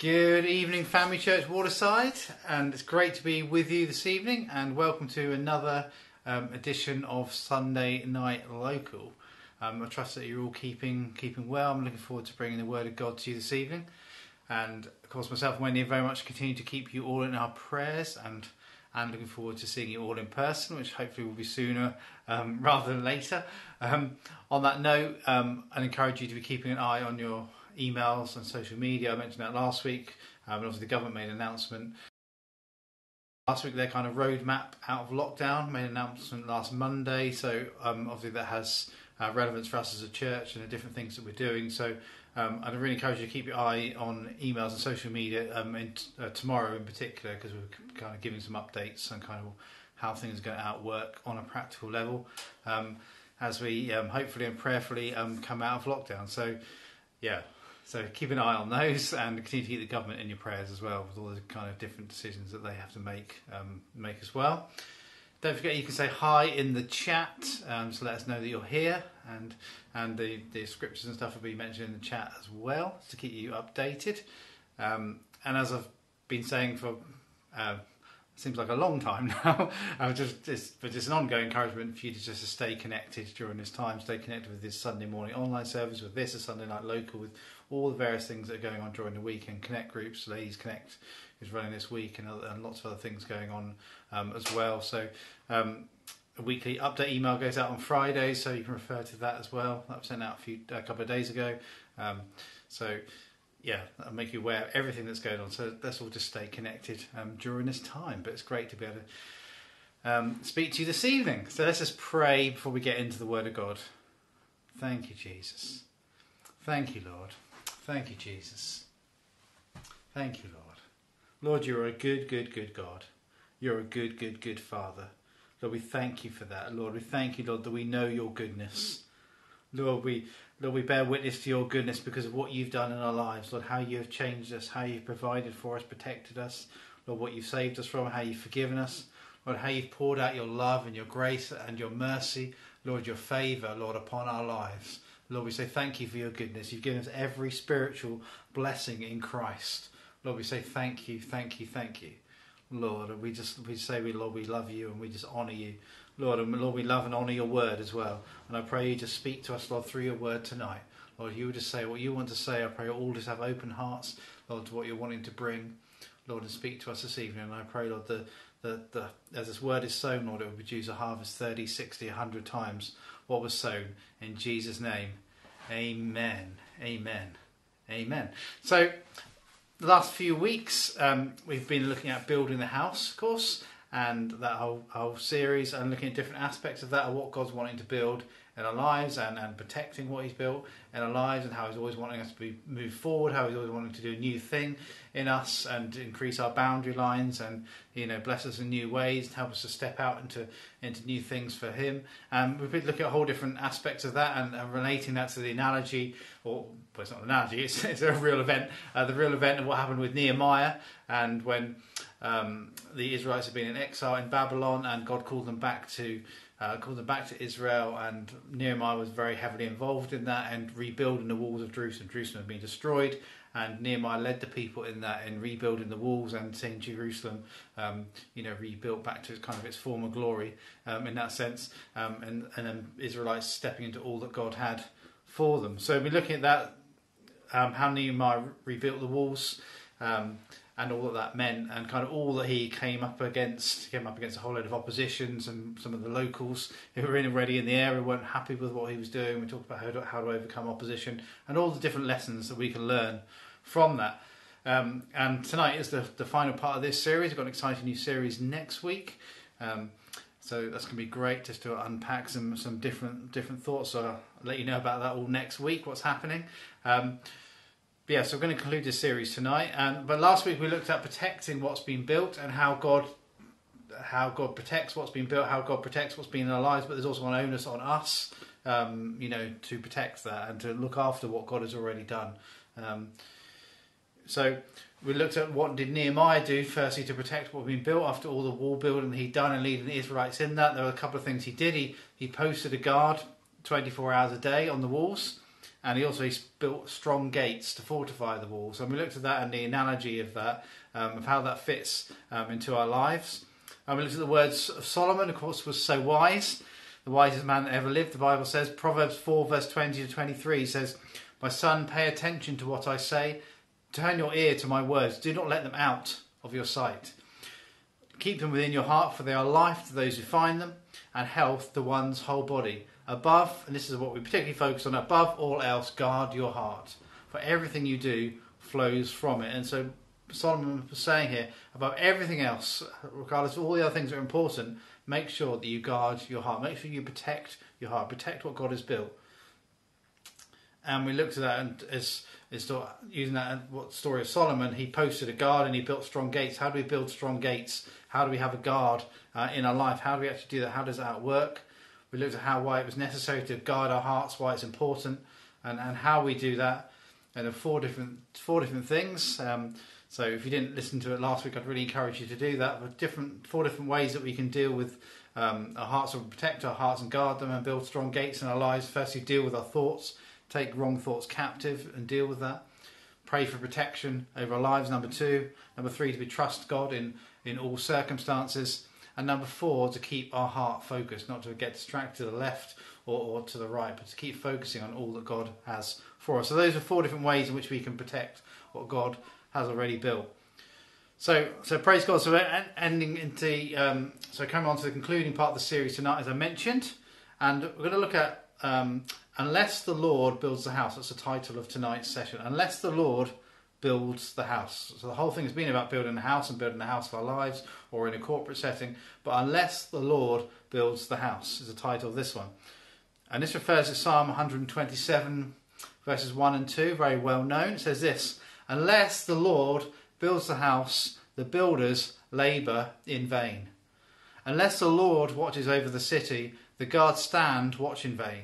Good evening, Family Church Waterside, and it's great to be with you this evening. And welcome to another um, edition of Sunday Night Local. Um, I trust that you're all keeping keeping well. I'm looking forward to bringing the Word of God to you this evening, and of course, myself and Wendy very much continue to keep you all in our prayers, and and looking forward to seeing you all in person, which hopefully will be sooner um, rather than later. Um, on that note, um, I'd encourage you to be keeping an eye on your emails and social media. I mentioned that last week, um, and obviously the government made an announcement. Last week, their kind of roadmap out of lockdown made an announcement last Monday. So um, obviously that has uh, relevance for us as a church and the different things that we're doing. So um, I'd really encourage you to keep your eye on emails and social media um, in, uh, tomorrow in particular because we're kind of giving some updates on kind of how things are going to outwork on a practical level um, as we um, hopefully and prayerfully um, come out of lockdown. So yeah, so keep an eye on those and continue to keep the government in your prayers as well with all the kind of different decisions that they have to make um, make as well. Don't forget you can say hi in the chat um, to let us know that you're here and and the, the scriptures and stuff will be mentioned in the chat as well to keep you updated. Um, and as I've been saying for uh, seems like a long time now. I just, just, but it's an ongoing encouragement for you to just stay connected during this time. Stay connected with this Sunday morning online service, with this a Sunday night local, with all the various things that are going on during the week, and connect groups. Ladies Connect is running this week, and, and lots of other things going on um, as well. So. Um, a weekly update email goes out on Friday, so you can refer to that as well. That was sent out a few a couple of days ago. Um, so yeah, I'll make you aware of everything that's going on. So let's all just stay connected um, during this time. But it's great to be able to um, speak to you this evening. So let's just pray before we get into the Word of God. Thank you, Jesus. Thank you, Lord. Thank you, Jesus. Thank you, Lord. Lord, you're a good, good, good God. You're a good, good, good Father. Lord, we thank you for that. Lord, we thank you, Lord, that we know your goodness. Lord, we Lord, we bear witness to your goodness because of what you've done in our lives. Lord, how you have changed us, how you've provided for us, protected us. Lord, what you've saved us from, how you've forgiven us. Lord, how you've poured out your love and your grace and your mercy. Lord, your favour, Lord, upon our lives. Lord, we say thank you for your goodness. You've given us every spiritual blessing in Christ. Lord, we say thank you, thank you, thank you. Lord, and we just we say we Lord we love you and we just honour you. Lord, and Lord, we love and honour your word as well. And I pray you just speak to us, Lord, through your word tonight. Lord, you would just say what you want to say. I pray all just have open hearts, Lord, to what you're wanting to bring, Lord, and speak to us this evening. And I pray, Lord, that the, the, as this word is sown, Lord, it will produce a harvest 30, 60, 100 times what was sown. In Jesus' name, amen. Amen. Amen. So, the last few weeks, um, we've been looking at building the house, of course, and that whole, whole series and looking at different aspects of that of what God's wanting to build in our lives and, and protecting what He's built in our lives and how He's always wanting us to be move forward, how He's always wanting to do a new thing in us and increase our boundary lines and you know bless us in new ways and help us to step out into into new things for Him. And um, we've been looking at whole different aspects of that and, and relating that to the analogy, or well, it's not an analogy, it's, it's a real event, uh, the real event of what happened with Nehemiah and when um, the Israelites had been in exile in Babylon, and God called them back to uh, called them back to Israel. And Nehemiah was very heavily involved in that and rebuilding the walls of Jerusalem. Jerusalem had been destroyed, and Nehemiah led the people in that in rebuilding the walls and seeing Jerusalem, um, you know, rebuilt back to kind of its former glory um, in that sense. Um, and and then Israelites stepping into all that God had for them. So we're looking at that. Um, how Nehemiah rebuilt the walls, um, and all that that meant, and kind of all that he came up against, came up against a whole load of oppositions and some of the locals who were in already in the area weren't happy with what he was doing. We talked about how to, how to overcome opposition and all the different lessons that we can learn from that. Um, and tonight is the, the final part of this series. We've got an exciting new series next week. Um, so that's going to be great just to unpack some some different different thoughts. So I'll let you know about that all next week. What's happening? Um, yeah, so we're going to conclude this series tonight. And but last week we looked at protecting what's been built and how God how God protects what's been built, how God protects what's been in our lives, but there's also an onus on us, um, you know, to protect that and to look after what God has already done. Um, so we looked at what did Nehemiah do firstly to protect what had been built after all the wall building he'd done and leading the Israelites in that. There were a couple of things he did. He he posted a guard 24 hours a day on the walls and he also built strong gates to fortify the walls. And we looked at that and the analogy of that, um, of how that fits um, into our lives. And we looked at the words of Solomon, of course, was so wise, the wisest man that ever lived. The Bible says, Proverbs 4, verse 20 to 23 says, My son, pay attention to what I say, turn your ear to my words, do not let them out of your sight. Keep them within your heart, for they are life to those who find them, and health to one's whole body. Above, and this is what we particularly focus on, above all else, guard your heart. For everything you do flows from it. And so Solomon was saying here, above everything else, regardless of all the other things that are important, make sure that you guard your heart. Make sure you protect your heart. Protect what God has built. And we looked at that and as, as using that what story of Solomon, he posted a guard and he built strong gates. How do we build strong gates? How do we have a guard uh, in our life? How do we actually do that? How does that work? We looked at how why it was necessary to guard our hearts, why it's important, and, and how we do that. And there four different four different things. Um, so if you didn't listen to it last week, I'd really encourage you to do that. But different four different ways that we can deal with um, our hearts, or protect our hearts and guard them, and build strong gates in our lives. Firstly, deal with our thoughts, take wrong thoughts captive, and deal with that. Pray for protection over our lives. Number two, number three, to be trust God in in all circumstances. And number four, to keep our heart focused, not to get distracted to the left or, or to the right, but to keep focusing on all that God has for us. So those are four different ways in which we can protect what God has already built. So, so praise God. So, ending into um, so coming on to the concluding part of the series tonight, as I mentioned, and we're going to look at um, unless the Lord builds the house. That's the title of tonight's session. Unless the Lord builds the house. So the whole thing has been about building a house and building the house of our lives or in a corporate setting. But unless the Lord builds the house is the title of this one. And this refers to Psalm 127, verses 1 and 2, very well known. It says this Unless the Lord builds the house, the builders labour in vain. Unless the Lord watches over the city, the guards stand watch in vain.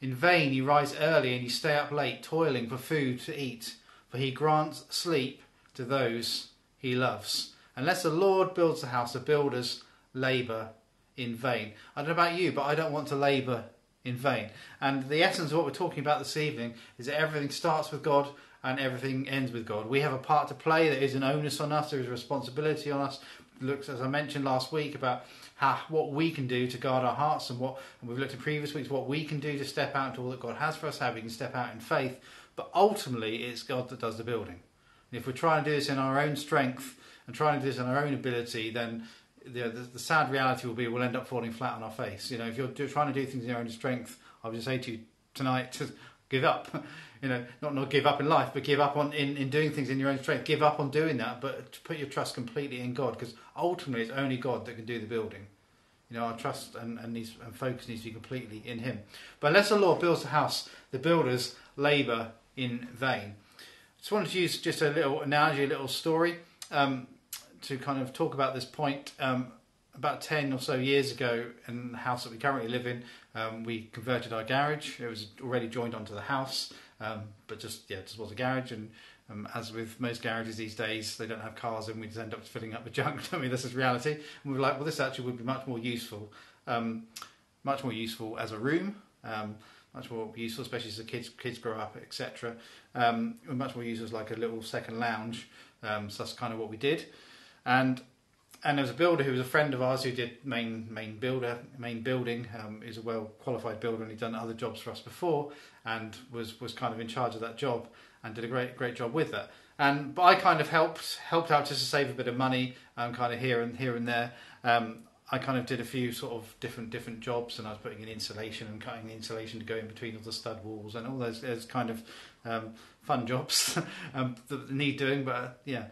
In vain you rise early and you stay up late, toiling for food to eat for he grants sleep to those he loves. Unless the Lord builds the house, the builders labour in vain. I don't know about you, but I don't want to labour in vain. And the essence of what we're talking about this evening is that everything starts with God and everything ends with God. We have a part to play. There is an onus on us. There is a responsibility on us. looks, as I mentioned last week, about how what we can do to guard our hearts, and what and we've looked at previous weeks, what we can do to step out into all that God has for us, how we can step out in faith. But ultimately, it's God that does the building. And if we're trying to do this in our own strength and trying to do this in our own ability, then the, the, the, sad reality will be we'll end up falling flat on our face. You know, if you're do, trying to do things in your own strength, I would just say to you tonight to give up. you know, not not give up in life, but give up on in, in doing things in your own strength. Give up on doing that, but put your trust completely in God, because ultimately it's only God that can do the building. You know, our trust and, and, needs, and focus needs to be completely in Him. But unless the Lord builds the house, the builders labour in vain. I just wanted to use just a little analogy, a little story um, to kind of talk about this point. Um, about 10 or so years ago, in the house that we currently live in, um, we converted our garage. It was already joined onto the house, um, but just, yeah, just was a garage. And um, as with most garages these days, they don't have cars and we just end up filling up with junk. I mean, this is reality. And we were like, well, this actually would be much more useful, um, much more useful as a room much more useful, especially as the kids kids grow up, etc. Um, much more useful as like a little second lounge. Um, so that's kind of what we did, and and there was a builder who was a friend of ours who did main main builder main building. Um, a well qualified builder and he'd done other jobs for us before, and was was kind of in charge of that job and did a great great job with that. And but I kind of helped helped out just to save a bit of money, um, kind of here and here and there. Um, I kind of did a few sort of different different jobs, and I was putting in insulation and cutting the insulation to go in between all the stud walls and all those, those kind of um, fun jobs um, that need doing. But uh, yeah,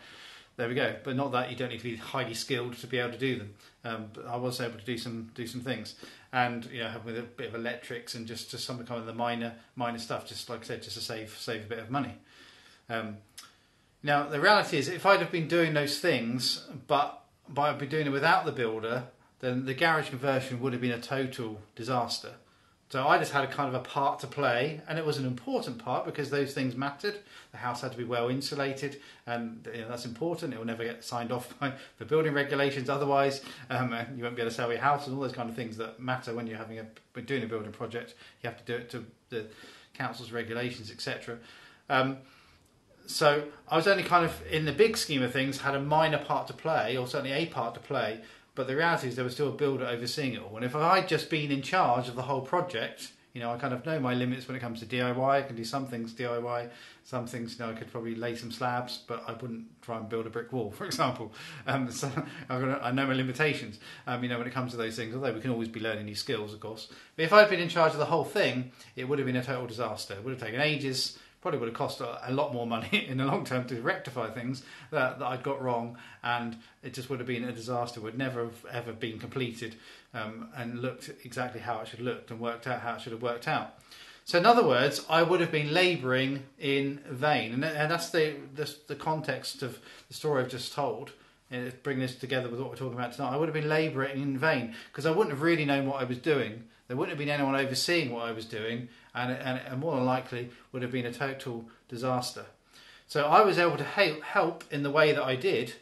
there we go. But not that you don't need to be highly skilled to be able to do them. Um, but I was able to do some do some things, and you know, with a bit of electrics and just just some kind of the minor minor stuff. Just like I said, just to save save a bit of money. Um, now the reality is, if I'd have been doing those things, but but I'd been doing it without the builder, then the garage conversion would have been a total disaster. So I just had a kind of a part to play, and it was an important part because those things mattered. The house had to be well insulated, and you know, that's important. It will never get signed off by the building regulations. Otherwise, um, you won't be able to sell your house and all those kind of things that matter when you're having a doing a building project. You have to do it to the, council's regulations, etc. Um, so I was only kind of in the big scheme of things had a minor part to play, or certainly a part to play. But the reality is there was still a builder overseeing it all. And if I'd just been in charge of the whole project, you know, I kind of know my limits when it comes to DIY. I can do some things DIY, some things, you know, I could probably lay some slabs, but I wouldn't try and build a brick wall, for example. Um, so I know my limitations, um, you know, when it comes to those things. Although we can always be learning new skills, of course. But if I'd been in charge of the whole thing, it would have been a total disaster. It would have taken ages probably would have cost a, a lot more money in the long term to rectify things that, that I'd got wrong, and it just would have been a disaster. Would never have ever been completed um, and looked exactly how it should have looked and worked out how it should have worked out. So, in other words, I would have been labouring in vain, and, and that's the, the, the context of the story I've just told. And bring this together with what we're talking about tonight. I would have been labouring in vain because I wouldn't have really known what I was doing. There wouldn't have been anyone overseeing what I was doing, and, and, and more than likely would have been a total disaster. So I was able to help in the way that I did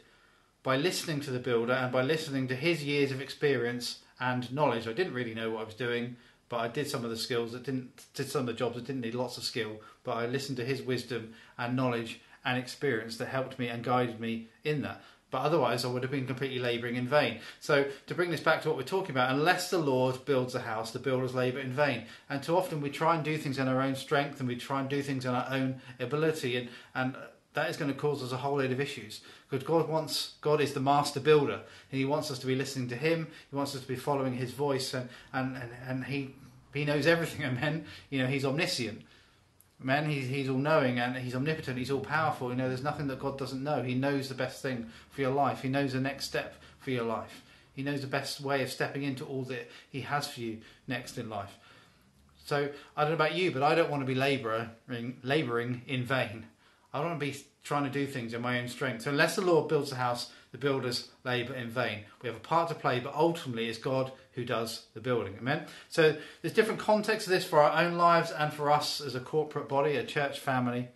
by listening to the builder and by listening to his years of experience and knowledge. I didn't really know what I was doing, but I did some of the skills that didn't did some of the jobs that didn't need lots of skill, but I listened to his wisdom and knowledge and experience that helped me and guided me in that but otherwise I would have been completely labouring in vain. So, to bring this back to what we're talking about, unless the Lord builds a house, the builders labour in vain. And too often we try and do things in our own strength and we try and do things in our own ability, and, and that is going to cause us a whole load of issues. Because God wants, God is the master builder, and He wants us to be listening to Him, He wants us to be following His voice, and, and, and, and He, he knows everything, amen. You know, He's omniscient. Man, he's, he's all knowing and he's omnipotent, he's all powerful. You know, there's nothing that God doesn't know. He knows the best thing for your life, He knows the next step for your life. He knows the best way of stepping into all that He has for you next in life. So I don't know about you, but I don't want to be labouring, labouring in vain. I don't want to be trying to do things in my own strength. So unless the Lord builds a house, the builders labour in vain. We have a part to play, but ultimately it's God who does the building. Amen. So there's different contexts of this for our own lives and for us as a corporate body, a church family.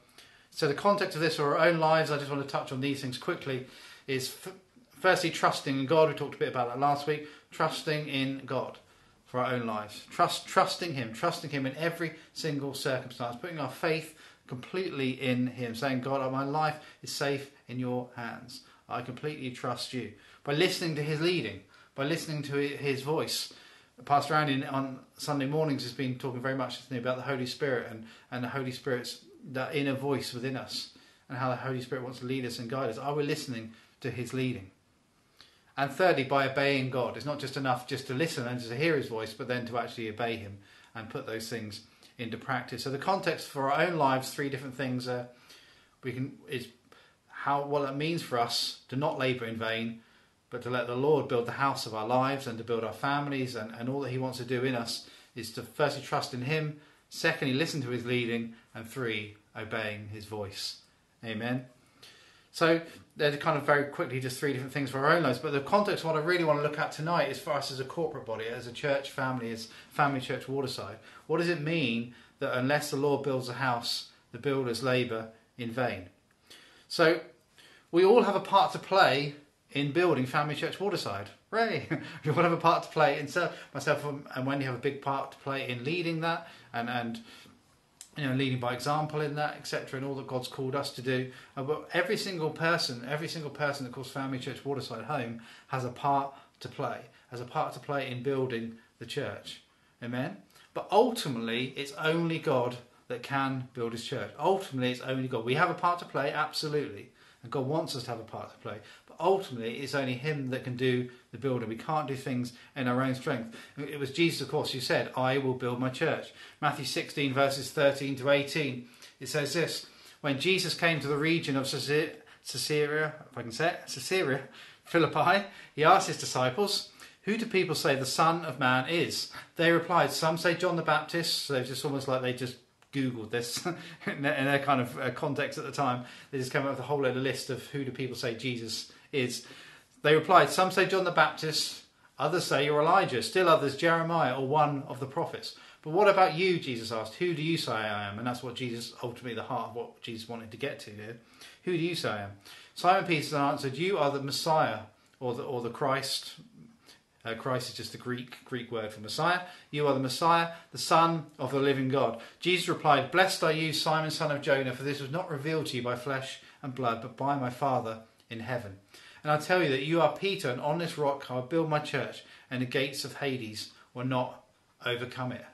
So the context of this for our own lives, I just want to touch on these things quickly, is f- firstly trusting in God. We talked a bit about that last week. Trusting in God for our own lives. Trust, trusting Him, trusting Him in every single circumstance, putting our faith completely in Him, saying, God, my life is safe in your hands. I completely trust you. By listening to his leading, by listening to his voice. Pastor Andy on Sunday mornings has been talking very much about the Holy Spirit and, and the Holy Spirit's that inner voice within us and how the Holy Spirit wants to lead us and guide us. Are we listening to his leading? And thirdly, by obeying God. It's not just enough just to listen and to hear his voice, but then to actually obey him and put those things into practice. So the context for our own lives, three different things uh, we can is how what it means for us to not labour in vain, but to let the Lord build the house of our lives and to build our families and, and all that He wants to do in us is to firstly trust in Him, secondly, listen to His leading, and three, obeying His voice. Amen. So they're kind of very quickly just three different things for our own lives. But the context what I really want to look at tonight is for us as a corporate body, as a church family, as Family Church Waterside. What does it mean that unless the Lord builds a house, the builders labour in vain? So we all have a part to play in building Family Church Waterside. Ray, we all have a part to play. And so myself and Wendy have a big part to play in leading that and and you know leading by example in that, etc. And all that God's called us to do. Uh, but every single person, every single person that calls Family Church Waterside home has a part to play, has a part to play in building the church. Amen. But ultimately, it's only God that can build his church. Ultimately, it's only God. We have a part to play, absolutely. And God wants us to have a part to play. Ultimately, it's only Him that can do the building. We can't do things in our own strength. It was Jesus, of course, who said, I will build my church. Matthew 16, verses 13 to 18, it says this When Jesus came to the region of Caesarea, if I can say it, Caesarea, Philippi, he asked his disciples, who do people say the Son of Man is? They replied, Some say John the Baptist. So it's just almost like they just Googled this in, their, kind of uh, context at the time. They just came up with a whole load of list of who do people say Jesus is. They replied, Some say John the Baptist, others say you're Elijah, still others Jeremiah or one of the prophets. But what about you? Jesus asked, Who do you say I am? And that's what Jesus, ultimately, the heart of what Jesus wanted to get to here. Who do you say I am? Simon Peter answered, You are the Messiah or the, or the Christ, uh, Christ is just the Greek Greek word for Messiah. You are the Messiah, the Son of the living God. Jesus replied, Blessed are you, Simon, son of Jonah, for this was not revealed to you by flesh and blood, but by my Father in heaven. And I tell you that you are Peter, and on this rock I will build my church, and the gates of Hades will not overcome it.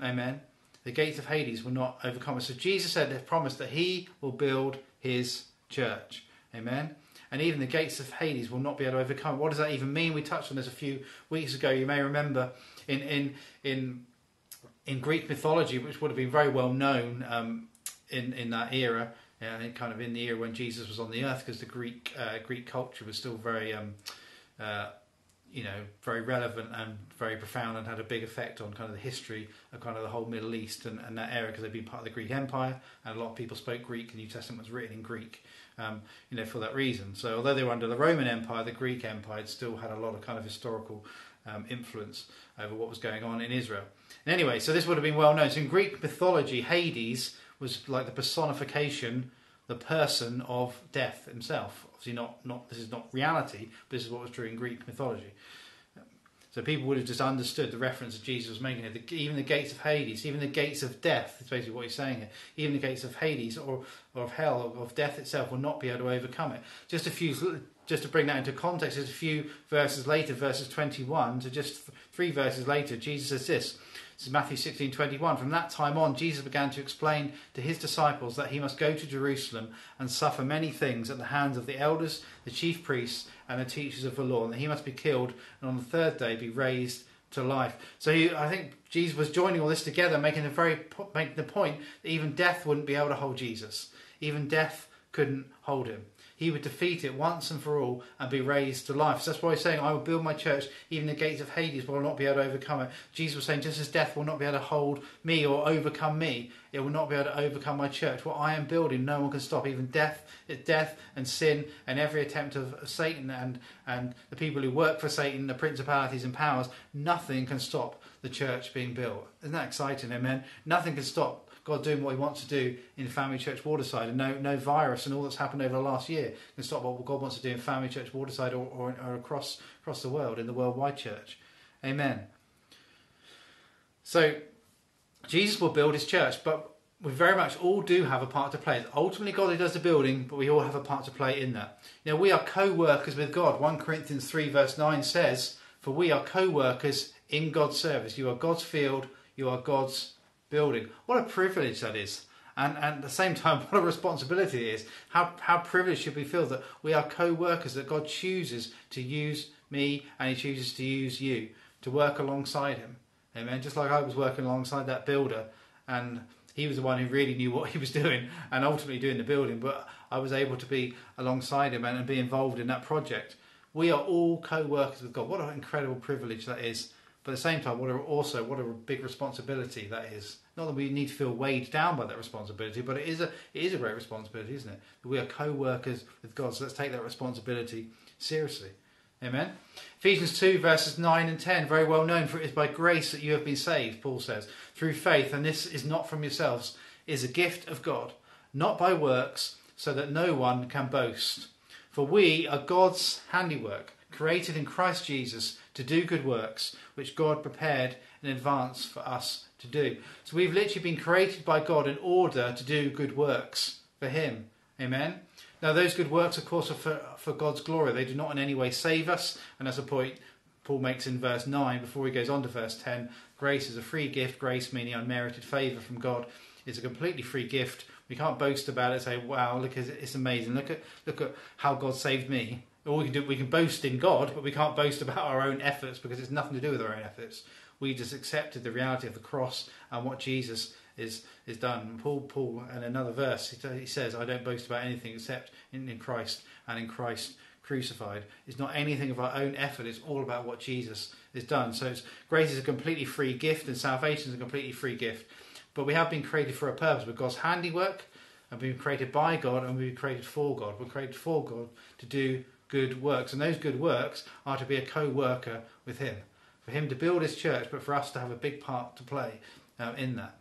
Amen. The gates of Hades will not overcome it. So Jesus said, they've promised that he will build his church. Amen. And even the gates of Hades will not be able to overcome. What does that even mean? We touched on this a few weeks ago. You may remember in in in in Greek mythology, which would have been very well known um, in in that era, uh, kind of in the era when Jesus was on the earth, because the Greek uh, Greek culture was still very um, uh, you know, very relevant and very profound and had a big effect on kind of the history of kind of the whole Middle East and, and that era, because they'd been part of the Greek Empire and a lot of people spoke Greek. And the New Testament was written in Greek, um, you know, for that reason. So although they were under the Roman Empire, the Greek Empire still had a lot of kind of historical um, influence over what was going on in Israel. And anyway, so this would have been well known. So in Greek mythology, Hades was like the personification, the person of death himself obviously not, not this is not reality, but this is what was true in Greek mythology. So people would have just understood the reference that Jesus was making here. The, even the gates of Hades, even the gates of death, is basically what he's saying here. Even the gates of Hades or, or of hell, or of death itself, will not be able to overcome it. Just a few, just to bring that into context, just a few verses later, verses 21 to just three verses later, Jesus says this. This is Matthew 16 21. From that time on, Jesus began to explain to his disciples that he must go to Jerusalem and suffer many things at the hands of the elders, the chief priests, and the teachers of the law, and that he must be killed and on the third day be raised to life. So he, I think Jesus was joining all this together, making the very making the point that even death wouldn't be able to hold Jesus. Even death couldn't hold him he would defeat it once and for all and be raised to life. So that's why he's saying, I will build my church, even the gates of Hades will not be able to overcome it. Jesus was saying, just as death will not be able to hold me or overcome me, it will not be able to overcome my church. What I am building, no one can stop. Even death, death and sin and every attempt of Satan and, and the people who work for Satan, the principalities and powers, nothing can stop the church being built. Isn't that exciting? Amen. Nothing can stop God doing what He wants to do in Family Church Waterside, and no no virus and all that's happened over the last year can stop what God wants to do in Family Church Waterside or, or, or across across the world in the worldwide church. Amen. So Jesus will build His church, but we very much all do have a part to play. It's ultimately God who does the building, but we all have a part to play in that. Now we are co-workers with God. 1 Corinthians 3 verse 9 says, For we are co-workers in God's service. You are God's field, you are God's building. What a privilege that is. And, and at the same time, what a responsibility it is. How, how privileged should we feel that we are co workers, that God chooses to use me and He chooses to use you to work alongside Him. Amen. Just like I was working alongside that builder, and he was the one who really knew what he was doing and ultimately doing the building, but I was able to be alongside him and, and be involved in that project. We are all co workers with God. What an incredible privilege that is but at the same time, what a, also what a big responsibility that is. Not that we need to feel weighed down by that responsibility, but it is a it is a great responsibility, isn't it? We are co-workers with God, so let's take that responsibility seriously. Amen. Ephesians 2 verses 9 and 10, very well known, for it is by grace that you have been saved, Paul says, through faith, and this is not from yourselves, is a gift of God, not by works, so that no one can boast. For we are God's handiwork, created in Christ Jesus to do good works, which God prepared in advance for us to do. So we've literally been created by God in order to do good works for Him. Amen. Now, those good works, of course, are for, for God's glory. They do not in any way save us. And that's a point Paul makes in verse 9 before he goes on to verse 10. Grace is a free gift, grace meaning unmerited favour from God. It's a completely free gift. We can't boast about it say, wow, look, it's amazing. Look at, look at how God saved me. All we can do, we can boast in God, but we can't boast about our own efforts because it's nothing to do with our own efforts. We just accepted the reality of the cross and what Jesus is is done. Paul, Paul, and another verse, he, says, "I don't boast about anything except in, in Christ and in Christ crucified." It's not anything of our own effort. It's all about what Jesus has done. So grace is a completely free gift, and salvation is a completely free gift. But we have been created for a purpose. We're God's handiwork, and we've been created by God, and we've been created for God. We're created for God to do good works. And those good works are to be a co worker with Him, for Him to build His church, but for us to have a big part to play uh, in that.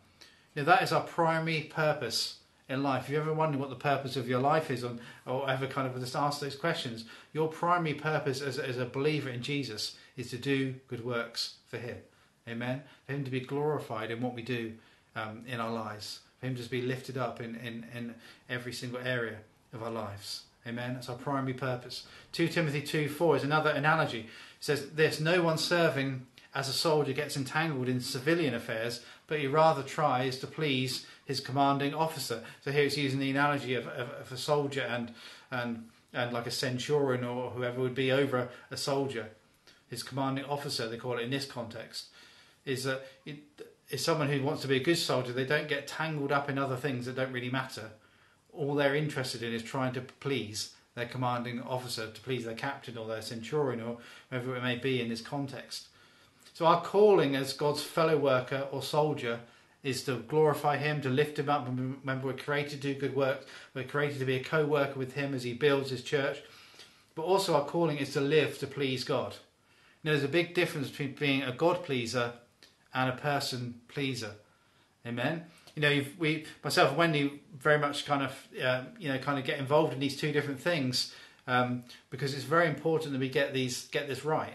Now, that is our primary purpose in life, if you ever wonder what the purpose of your life is, or, or ever kind of just ask those questions, your primary purpose as, as a believer in Jesus is to do good works for Him. Amen. For Him to be glorified in what we do um, in our lives. For Him to be lifted up in, in, in every single area of our lives. Amen. That's our primary purpose. 2 Timothy 2 4 is another analogy. It says, There's no one serving as a soldier gets entangled in civilian affairs, but he rather tries to please his commanding officer. So here it's using the analogy of, of, of a soldier and, and, and like a centurion or whoever would be over a soldier. His commanding officer, they call it in this context, is, a, is someone who wants to be a good soldier. They don't get tangled up in other things that don't really matter. All they're interested in is trying to please their commanding officer, to please their captain or their centurion or whoever it may be in this context. So our calling as God's fellow worker or soldier is to glorify Him, to lift Him up. Remember, we're created to do good works. We're created to be a co-worker with Him as He builds His church. But also our calling is to live to please God. Now, there's a big difference between being a God pleaser and a person pleaser. Amen. You know, we myself and Wendy very much kind of uh, you know kind of get involved in these two different things um, because it's very important that we get these get this right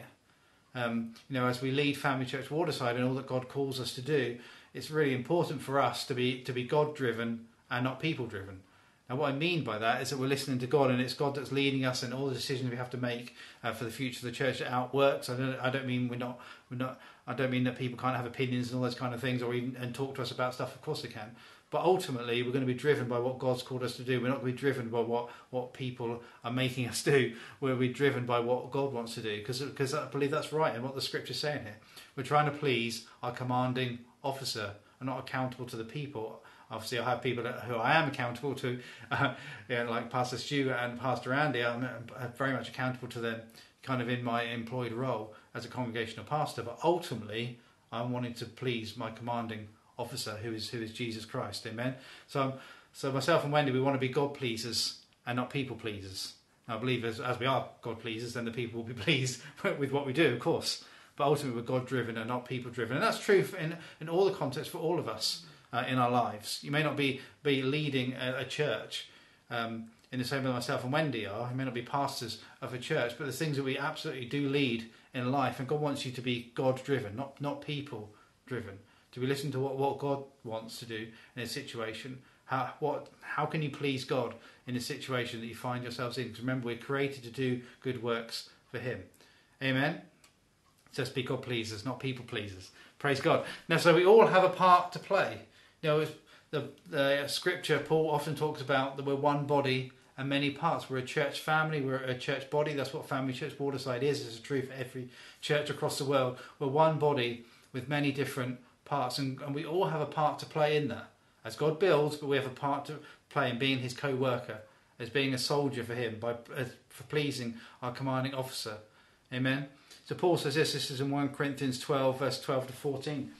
um, you know, as we lead Family Church Waterside and all that God calls us to do, it's really important for us to be to be God driven and not people driven. Now, what I mean by that is that we're listening to God, and it's God that's leading us in all the decisions we have to make uh, for the future of the church that outworks. I don't, I don't mean we're not, we're not. I don't mean that people can't have opinions and all those kind of things, or even and talk to us about stuff. Of course they can, but ultimately, we're going to be driven by what God's called us to do. We're not going to be driven by what, what people are making us do. To be driven by what God wants to do because because I believe that's right and what the scripture's saying here. We're trying to please our commanding officer and not accountable to the people. Obviously, I have people who I am accountable to, uh, know, like Pastor Stuart and Pastor Andy. I'm very much accountable to them, kind of in my employed role as a congregational pastor. But ultimately, I'm wanting to please my commanding officer who is who is Jesus Christ. Amen. So so myself and Wendy, we want to be God pleasers and not people pleasers. I believe as, as we are God pleasers, then the people will be pleased with what we do, of course. But ultimately, we're God driven and not people driven, and that's true in in all the contexts for all of us uh, in our lives. You may not be be leading a, a church. Um, in the same way myself and Wendy are, you may not be pastors of a church, but the things that we absolutely do lead in life, and God wants you to be God driven, not not people driven. Do we listen to what, what God wants to do in a situation? How, what, how can you please God in a situation that you find yourselves in? Because remember, we're created to do good works for Him. Amen? So let's be God pleasers, not people pleasers. Praise God. Now, so we all have a part to play. You know, the, the scripture, Paul often talks about that we're one body and many parts. We're a church family, we're a church body. That's what Family Church Waterside is. It's true for every church across the world. We're one body with many different parts, and, and we all have a part to play in that. As God builds, but we have a part to play in being His co-worker, as being a soldier for Him, by for pleasing our commanding officer. Amen. So Paul says this. This is in one Corinthians twelve, verse twelve to fourteen.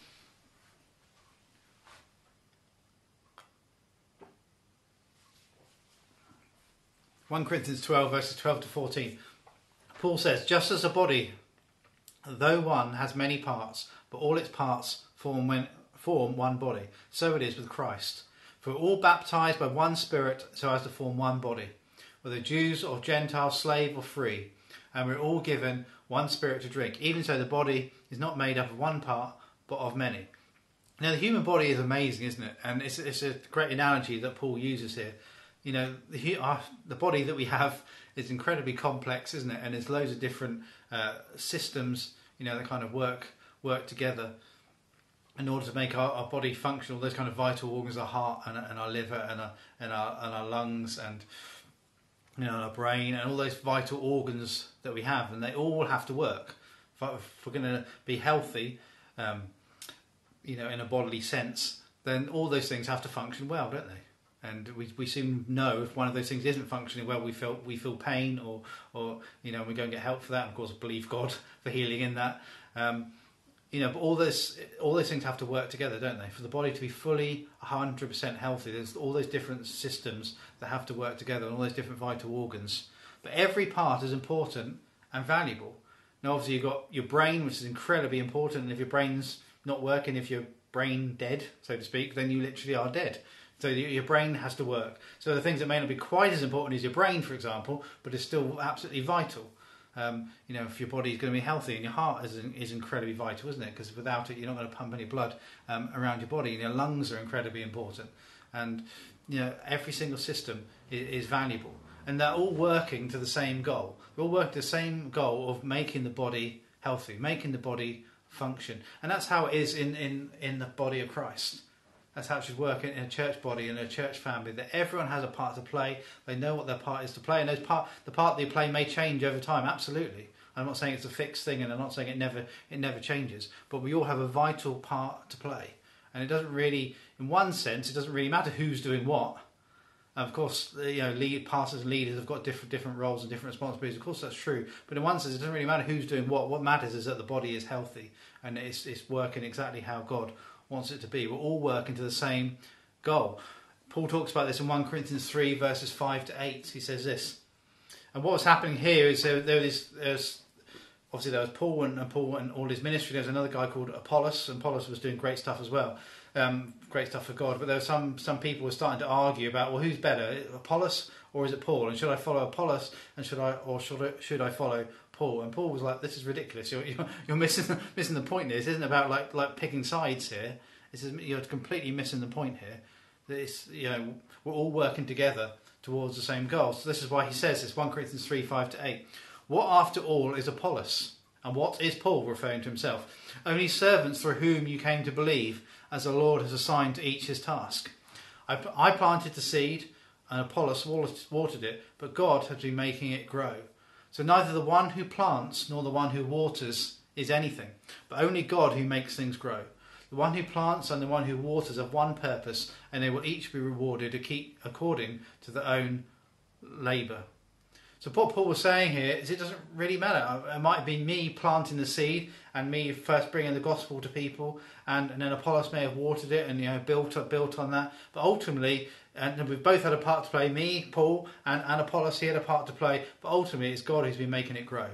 One Corinthians twelve, verses twelve to fourteen. Paul says, just as a body, though one, has many parts, but all its parts form, when, form one body. So it is with Christ. For all baptized by one Spirit so as to form one body, whether Jews or Gentiles, slave or free, and we're all given one Spirit to drink. Even so, the body is not made up of one part, but of many. Now, the human body is amazing, isn't it? And it's, it's a great analogy that Paul uses here. You know, the, our, the body that we have is incredibly complex, isn't it? And there's loads of different uh, systems, you know, that kind of work work together in order to make our, our body functional, those kind of vital organs, our heart and, and our liver and our, and our and our lungs and you know our brain and all those vital organs that we have, and they all have to work. If, we're going to be healthy, um, you know, in a bodily sense, then all those things have to function well, don't they? And we, we soon know if one of those things isn't functioning well, we feel we feel pain, or or you know we go and get help for that. Of course, believe God for healing in that. Um, you know, but all this, all those things have to work together, don't they? For the body to be fully 100% healthy, there's all those different systems that have to work together, and all those different vital organs. But every part is important and valuable. Now, obviously, you've got your brain, which is incredibly important, and if your brain's not working, if your brain dead, so to speak, then you literally are dead. So your brain has to work. So the things that may not be quite as important as your brain, for example, but is still absolutely vital. Um, you know, if your body is going to be healthy and your heart is, is incredibly vital, isn't it? Because without it, you're not going to pump any blood um, around your body. And your lungs are incredibly important. And, you know, every single system is, is valuable. And they're all working to the same goal. They all work to the same goal of making the body healthy, making the body function. And that's how it is in, in, in the body of Christ. That's how it should work in a church body in a church family. That everyone has a part to play. They know what their part is to play, and those part the part they play may change over time. Absolutely, I'm not saying it's a fixed thing, and I'm not saying it never it never changes. But we all have a vital part to play, and it doesn't really, in one sense, it doesn't really matter who's doing what. Of course, you know, lead pastors and leaders have got different different roles and different responsibilities. Of course, that's true. But in one sense, it doesn't really matter who's doing what. What matters is that the body is healthy and it's it's working exactly how God wants it to be. We're all working to the same goal. Paul talks about this in 1 Corinthians 3, verses 5 to 8. He says this. And what was happening here is there, there was, obviously there was Paul and, and, Paul and all his ministry. There was another guy called Apollos, and Apollos was doing great stuff as well. Um, great stuff for God. But there were some, some people were starting to argue about, well, who's better, Apollos or is it Paul? And should I follow Apollos and should I, or should I, should I follow Paul? And Paul was like, "This is ridiculous. You're you're, you're missing missing the point. Here. This isn't about like like picking sides here. This is you're completely missing the point here. This you know we're all working together towards the same goal. So this is why he says this: one Corinthians three five to eight. What after all is Apollos, and what is Paul referring to himself? Only servants through whom you came to believe, as the Lord has assigned to each his task. I, I planted the seed, and Apollos watered it, but God has been making it grow. So neither the one who plants nor the one who waters is anything, but only God who makes things grow. The one who plants and the one who waters have one purpose, and they will each be rewarded according to their own labour. So what Paul was saying here is it doesn't really matter. It might been me planting the seed and me first bringing the gospel to people, and, and then Apollos may have watered it and you know built built on that. But ultimately, and we've both had a part to play. Me, Paul, and, and Apollos, he had a part to play. But ultimately, it's God who's been making it grow.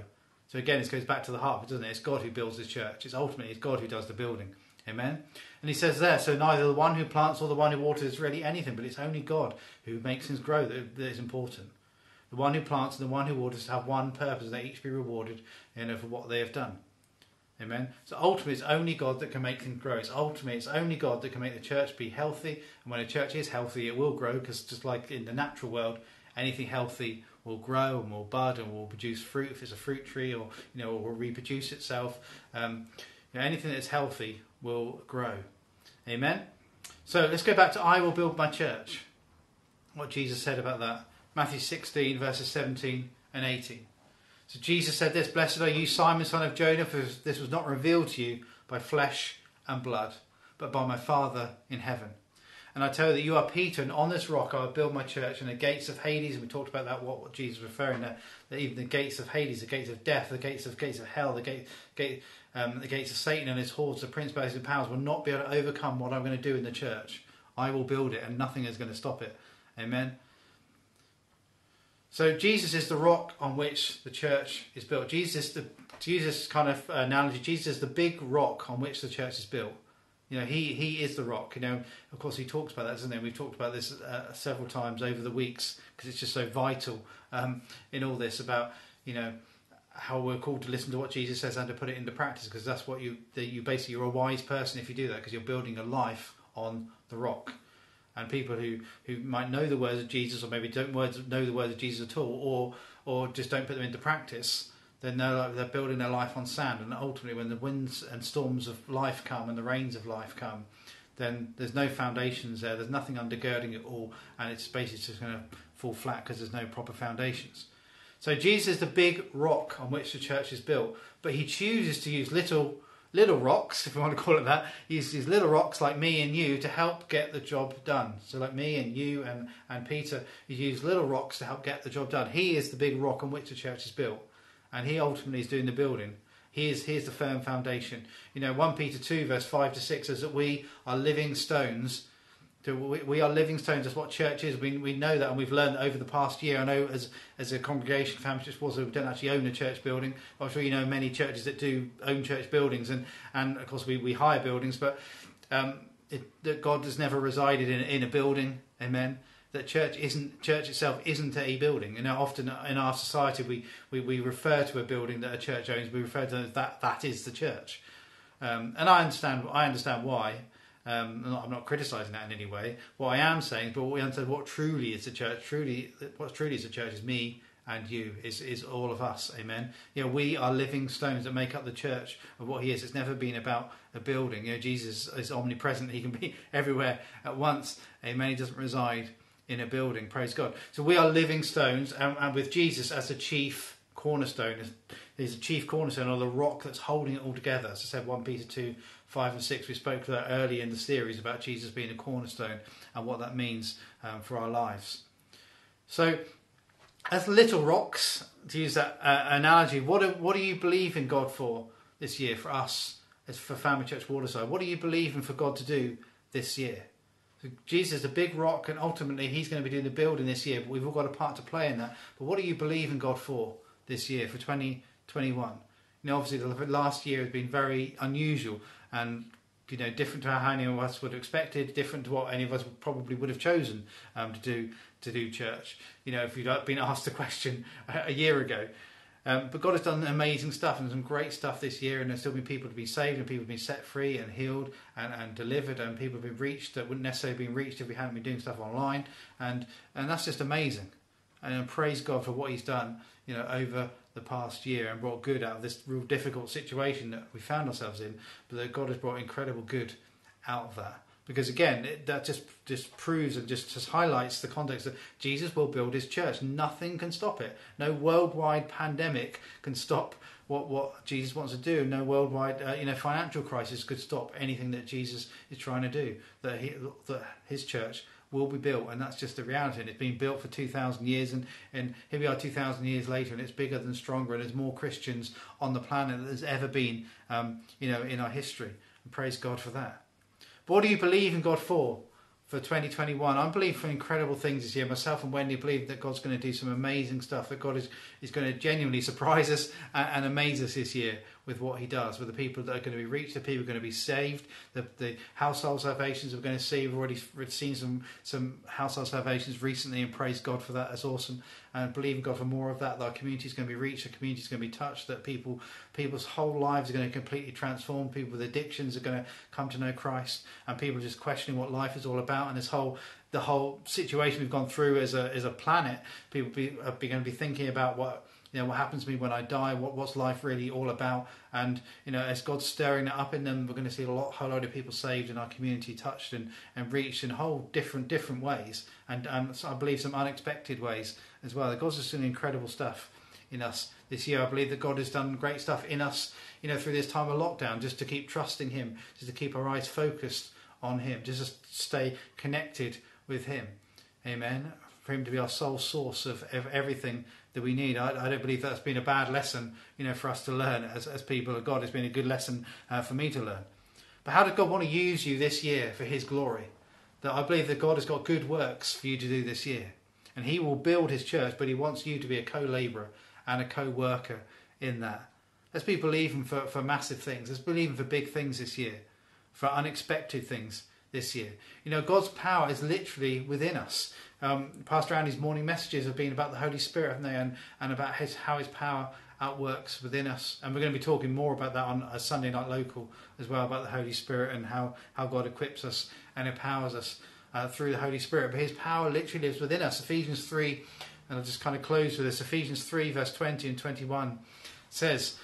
So again, this goes back to the heart, doesn't it? It's God who builds the church. It's ultimately it's God who does the building. Amen. And he says there, so neither the one who plants or the one who waters is really anything, but it's only God who makes things grow that, that is important. The one who plants and the one who waters have one purpose, and they each be rewarded you know, for what they have done. Amen. So ultimately, it's only God that can make things grow. It's ultimately, it's only God that can make the church be healthy. And when a church is healthy, it will grow because just like in the natural world, anything healthy will grow and will bud and will produce fruit if it's a fruit tree, or you know, will reproduce itself. Um, you know, anything that's healthy will grow. Amen. So let's go back to I will build my church. What Jesus said about that. Matthew 16, verses 17 and 18. So Jesus said this Blessed are you, Simon, son of Jonah, for this was not revealed to you by flesh and blood, but by my Father in heaven. And I tell you that you are Peter, and on this rock I will build my church, and the gates of Hades, and we talked about that, what, what Jesus was referring to, that even the gates of Hades, the gates of death, the gates of gates of hell, the gate, gate um, the gates of Satan and his hordes, the principalities and powers will not be able to overcome what I'm going to do in the church. I will build it, and nothing is going to stop it. Amen. So Jesus is the rock on which the church is built. Jesus, the Jesus kind of analogy. Jesus is the big rock on which the church is built. You know, he he is the rock. You know, of course, he talks about that, doesn't he? We've talked about this uh, several times over the weeks because it's just so vital um, in all this about you know how we're called to listen to what Jesus says and to put it into practice because that's what you you basically you're a wise person if you do that because you're building a life on the rock and people who, who might know the words of Jesus or maybe don't words, know the words of Jesus at all or or just don't put them into practice then they're, like, they're building their life on sand. And ultimately when the winds and storms of life come and the rains of life come then there's no foundations there. There's nothing undergirding it all. And it's basically just going to fall flat because there's no proper foundations. So Jesus is the big rock on which the church is built but he chooses to use little little rocks, if you want to call it that. Uses little rocks like me and you to help get the job done. So like me and you and, and Peter, he uses little rocks to help get the job done. He is the big rock on which the church is built. And he ultimately is doing the building. He is, he is the firm foundation. You know, 1 Peter 2 verse 5 to 6 says that we are living stones we, we are living stones. That's what church is. We, we know that, and we've learned over the past year. I know as as a congregation, family church was, we don't actually own a church building. I'm sure you know many churches that do own church buildings, and and of course we, we hire buildings. But um, it, that God has never resided in, in a building. Amen. That church isn't church itself isn't a building. You know, often in our society we, we, we refer to a building that a church owns. We refer to that that is the church. Um, and I understand I understand why. Um, I'm, not, not criticising that in any way. What I am saying, but what we understand what truly is the church. Truly, what truly is the church is me and you is is all of us. Amen? You know we are living stones that make up the church of what he is. It's never been about a building. You know jesus is omnipresent. He can be everywhere at once. Amen? He doesn't reside in a building. Praise god. So we are living stones and, and with jesus as the chief cornerstone he's the chief cornerstone or the rock that's holding it all together. As i said 1 peter 2 5 and 6 we spoke to that early in the series about jesus being a cornerstone and what that means um, for our lives so as little rocks, to use that uh, analogy, what do, what do you believe in God for this year for us as for Family Church Waterside? What do you believe in for God to do this year? So Jesus is a big rock, and ultimately He's going to be doing the building this year. But we've all got a part to play in that. But what do you believe in God for this year for 2021? You know, obviously the last year has been very unusual and you know different to how any of us would have expected, different to what any of us probably would have chosen um, to do to do church. You know, if you'd been asked the question a, a year ago. Um, but God has done amazing stuff and some great stuff this year, and there's still been people to be saved, and people have been set free and healed and, and delivered, and people have been reached that wouldn't necessarily have been reached if we hadn't been doing stuff online, and and that's just amazing. And praise God for what He's done, you know, over the past year and brought good out of this real difficult situation that we found ourselves in, but that God has brought incredible good out of that. Because again it, that just just proves and just, just highlights the context that jesus will build his church. Nothing can stop it. No worldwide pandemic can stop what what jesus wants to do. No worldwide uh, you know financial crisis could stop anything that jesus is trying to do that he that his church will be built and that's just the reality and it's been built for 2000 years and and here we are 2000 years later and it's bigger than stronger and there's more christians on the planet than there's ever been um, you know in our history and praise god for that but what do you believe in God for? For 2021, I believe for incredible things this year. Myself and Wendy believe that God's going to do some amazing stuff. That God is, is going to genuinely surprise us and, and amaze us this year with what he does, with the people that are going to be reached, the people are going to be saved, the, the household salvations we're going to see. We've already seen some, some household salvations recently, and praise God for that. That's awesome. And believe in God for more of that. That our community is going to be reached, the community is going to be touched, that people people's whole lives are going to completely transform. People with addictions are going to come to know Christ, and people just questioning what life is all about. And this whole the whole situation we've gone through as a as a planet, people be, are going to be thinking about what you know what happens to me when I die, what what's life really all about, and you know as God's stirring that up in them, we're going to see a lot, whole load of people saved in our community, touched and, and reached in whole different different ways, and um, I believe some unexpected ways as well. God's just doing incredible stuff in us this year. I believe that God has done great stuff in us, you know, through this time of lockdown, just to keep trusting Him, just to keep our eyes focused on Him, just to stay connected with Him. Amen. For Him to be our sole source of everything that we need. I, I, don't believe that's been a bad lesson, you know, for us to learn as, as people of God. It's been a good lesson uh, for me to learn. But how does God want to use you this year for His glory? That I believe that God has got good works for you to do this year. And He will build His church, but He wants you to be a co labourer and a co worker in that. Let's be believing for, for massive things. Let's believe for big things this year, for unexpected things this year. You know, God's power is literally within us. Um, Pastor Andy's morning messages have been about the Holy Spirit, haven't they? And, and about his, how his power outworks within us. And we're going to be talking more about that on a Sunday night local as well, about the Holy Spirit and how, how God equips us and empowers us uh, through the Holy Spirit. But his power literally lives within us. Ephesians 3, and I'll just kind of close with this. Ephesians 3, verse 20 and 21 says,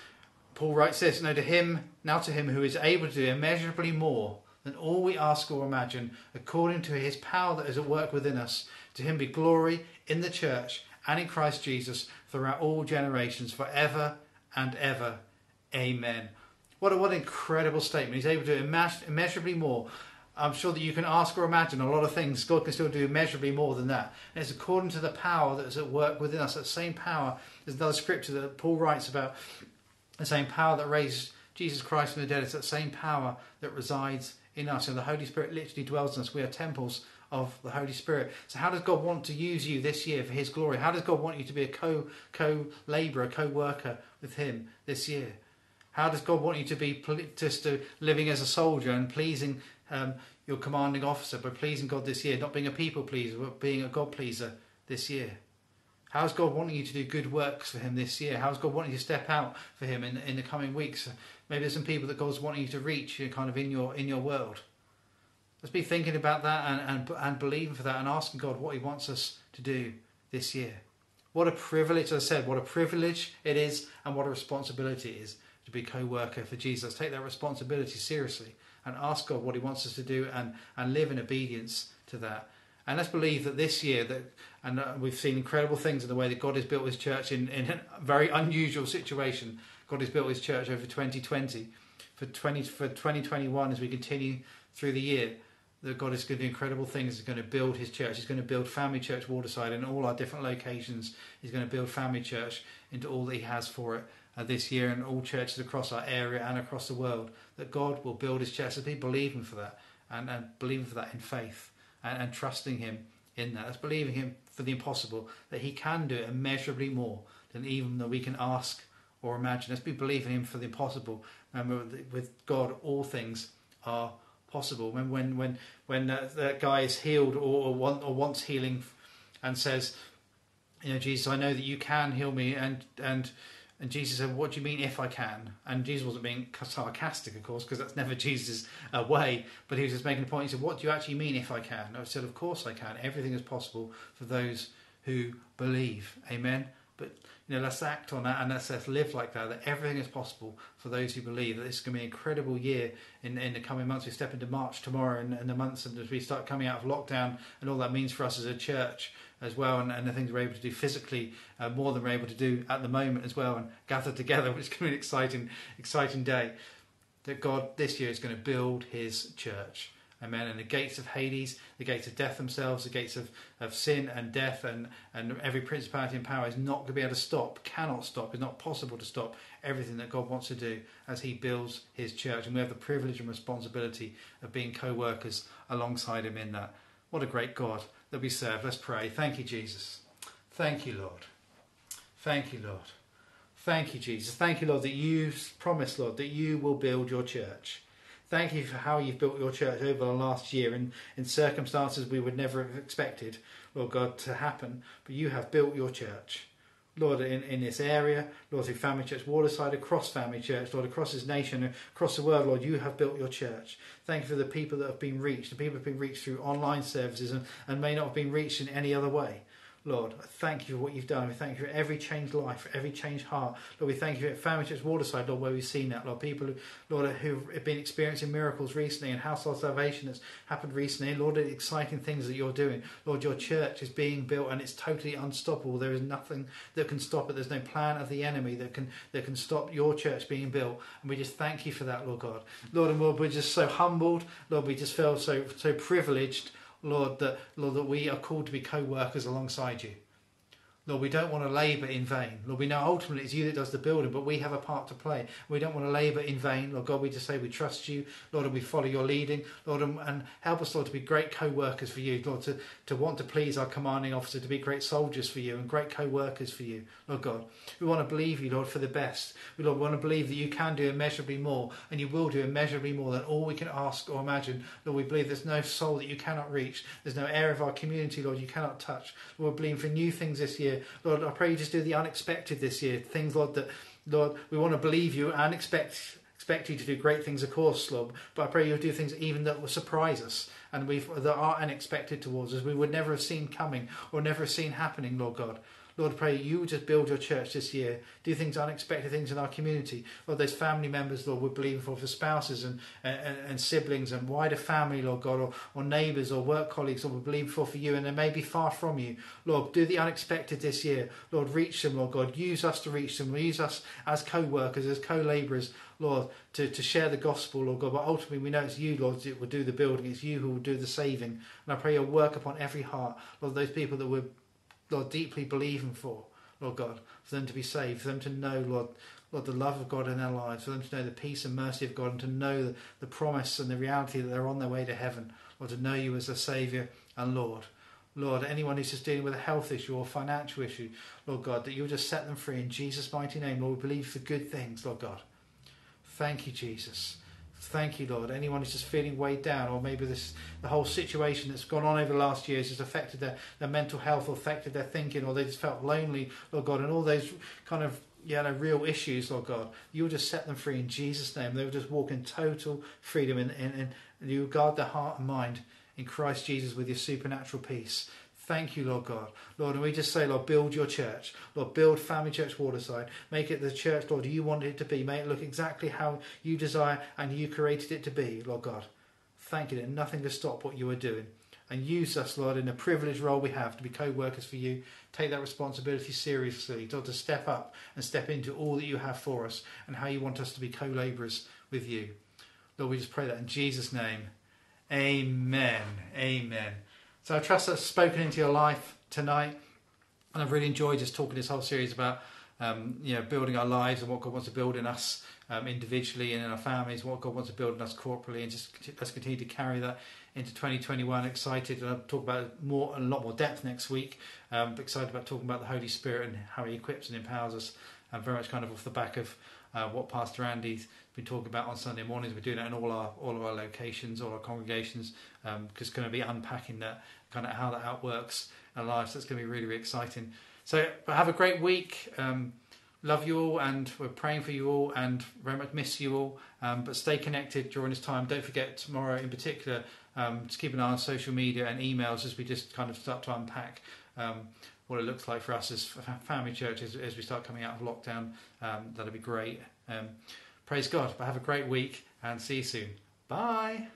Paul writes this, Now to him, now to him who is able to do immeasurably more than all we ask or imagine, according to his power that is at work within us. To him be glory in the church and in Christ Jesus throughout all generations, forever and ever. Amen. What a what an incredible statement. He's able to do immeasurably more. I'm sure that you can ask or imagine a lot of things. God can still do immeasurably more than that. And it's according to the power that is at work within us. That same power. There's another scripture that Paul writes about the same power that raised Jesus Christ from the dead. It's that same power that resides in us. And the Holy Spirit literally dwells in us. We are temples of the Holy Spirit. So how does God want to use you this year for His glory? How does God want you to be a co co laborer, co worker with Him this year? How does God want you to be just living as a soldier and pleasing, um, your commanding officer by pleasing God this year, not being a people pleaser, but being a God pleaser this year? How's God wanting you to do good works for Him this year? How's God wanting you to step out for Him in, in the coming weeks? Maybe there's some people that God's wanting you to reach kind of in your in your world. Let's be thinking about that and, and, and believing for that and asking God what He wants us to do this year. What a privilege, as I said, what a privilege it is and what a responsibility it is to be co worker for Jesus. Take that responsibility seriously and ask God what He wants us to do and, and live in obedience to that. And let's believe that this year, that and uh, we've seen incredible things in the way that God has built His church in, in a very unusual situation. God has built His church over 2020. For 20 for 2021, as we continue through the year, that God is going to do incredible things. He's going to build His church. He's going to build Family Church Waterside in all our different locations. He's going to build Family Church into all that He has for it uh, this year and all churches across our area and across the world. That God will build His church. So be believing for that and, and believing for that in faith and, and trusting Him in that. That's believing Him for the impossible, that He can do it immeasurably more than even that we can ask or imagine. Let's be believing Him for the impossible. Remember, with God, all things are possible. When when when when uh, that guy is healed or, or, want, or wants healing, and says, you know, Jesus, I know that you can heal me, and and and Jesus said, What do you mean if I can? And Jesus wasn't being sarcastic, of course, because that's never Jesus' uh, way. But he was just making a point. He said, What do you actually mean if I can? And I said, Of course I can. Everything is possible for those who believe. Amen. But you know, let's act on that and let's, let's live like that. That everything is possible for those who believe. That this is going to be an incredible year in, in the coming months. We step into March tomorrow and, and the months, and as we start coming out of lockdown and all that means for us as a church as well, and, and the things we're able to do physically uh, more than we're able to do at the moment as well, and gather together, which is going to be an exciting, exciting day. That God this year is going to build His church. Amen. And the gates of Hades, the gates of death themselves, the gates of, of sin and death, and, and every principality and power is not going to be able to stop, cannot stop, it's not possible to stop everything that God wants to do as He builds His church. And we have the privilege and responsibility of being co workers alongside Him in that. What a great God that we serve. Let's pray. Thank you, Jesus. Thank you, Lord. Thank you, Lord. Thank you, Jesus. Thank you, Lord, that you've promised, Lord, that you will build your church. Thank you for how you've built your church over the last year in, in circumstances we would never have expected, Lord God, to happen. But you have built your church. Lord, in, in this area, Lord, through Family Church Waterside, across Family Church, Lord, across this nation, across the world, Lord, you have built your church. Thank you for the people that have been reached, the people have been reached through online services and, and may not have been reached in any other way. Lord, I thank you for what you've done. We thank you for every changed life, for every changed heart. Lord, we thank you for Family Church Waterside, Lord, where we've seen that. Lord, people, Lord, who have been experiencing miracles recently and household salvation that's happened recently. Lord, the exciting things that you're doing. Lord, your church is being built and it's totally unstoppable. There is nothing that can stop it. There's no plan of the enemy that can that can stop your church being built. And we just thank you for that, Lord God. Lord, and Lord, we're just so humbled. Lord, we just feel so so privileged, Lord, that Lord, that we are called to be co-workers alongside you. Lord, we don't want to labour in vain. Lord, we know ultimately it's you that does the building, but we have a part to play. We don't want to labour in vain. Lord God, we just say we trust you. Lord, and we follow your leading. Lord, and, help us, Lord, to be great co-workers for you. Lord, to, to want to please our commanding officer, to be great soldiers for you and great co-workers for you. Lord God, we want to believe you, Lord, for the best. We, Lord, want to believe that you can do immeasurably more, and you will do immeasurably more than all we can ask or imagine. Lord, we believe there's no soul that you cannot reach. There's no area of our community, Lord, you cannot touch. Lord, we're believing for new things this year. Lord, I pray you just do the unexpected this year. Things, Lord, that, Lord, we want to believe you and expect expect you to do great things, of course, Lord. But I pray you'll do things even that will surprise us and we that are unexpected towards us. We would never have seen coming or never have seen happening, Lord God. Lord, pray you just build your church this year. Do things, unexpected things in our community. Lord, those family members, Lord, we're believing for, for spouses and, and, and siblings and wider family, Lord God, or, or neighbours or work colleagues, Lord, we're believing for for you and they may be far from you. Lord, do the unexpected this year. Lord, reach them, Lord God. Use us to reach them. Use us as co workers, as co labourers, Lord, to, to share the gospel, Lord God. But ultimately, we know it's you, Lord, that will do the building. It's you who will do the saving. And I pray you'll work upon every heart, Lord, those people that we're Lord, deeply believing for, Lord God, for them to be saved, for them to know, Lord, Lord, the love of God in their lives, for them to know the peace and mercy of God, and to know the, the promise and the reality that they're on their way to heaven, Lord, to know you as a Saviour and Lord. Lord, anyone who's just dealing with a health issue or financial issue, Lord God, that you'll just set them free in Jesus' mighty name. Lord, we believe for good things, Lord God. Thank you, Jesus. Thank you, Lord. Anyone who's just feeling weighed down, or maybe this the whole situation that's gone on over the last years has affected their, their mental health, or affected their thinking, or they just felt lonely, Lord God, and all those kind of you know, real issues, Lord God. You'll just set them free in Jesus' name. They will just walk in total freedom, and, and, and you guard their heart and mind in Christ Jesus with your supernatural peace. Thank you, Lord God. Lord, and we just say, Lord, build your church. Lord, build Family Church Waterside. Make it the church, Lord, you want it to be. Make it look exactly how you desire and you created it to be, Lord God. Thank you that nothing can stop what you are doing. And use us, Lord, in the privileged role we have to be co workers for you. Take that responsibility seriously, Lord, to step up and step into all that you have for us and how you want us to be co labourers with you. Lord, we just pray that in Jesus' name. Amen. Amen. So I trust that's spoken into your life tonight. And I've really enjoyed just talking this whole series about um, you know building our lives and what God wants to build in us um, individually and in our families, what God wants to build in us corporately, and just let's continue to carry that into 2021. Excited, and I'll talk about more a lot more depth next week. Um, excited about talking about the Holy Spirit and how He equips and empowers us. And very much kind of off the back of uh, what Pastor Andy's been talking about on Sunday mornings. We're doing that in all our all of our locations, all our congregations, um, going to be unpacking that kind of how that outworks our lives. That's going to be really, really exciting. So have a great week. Um, love you all, and we're praying for you all, and very much miss you all. Um, but stay connected during this time. Don't forget tomorrow, in particular, um, to keep an eye on social media and emails as we just kind of start to unpack um, what it looks like for us as family churches as we start coming out of lockdown. Um, that'll be great. Um, praise God. But have a great week, and see you soon. Bye.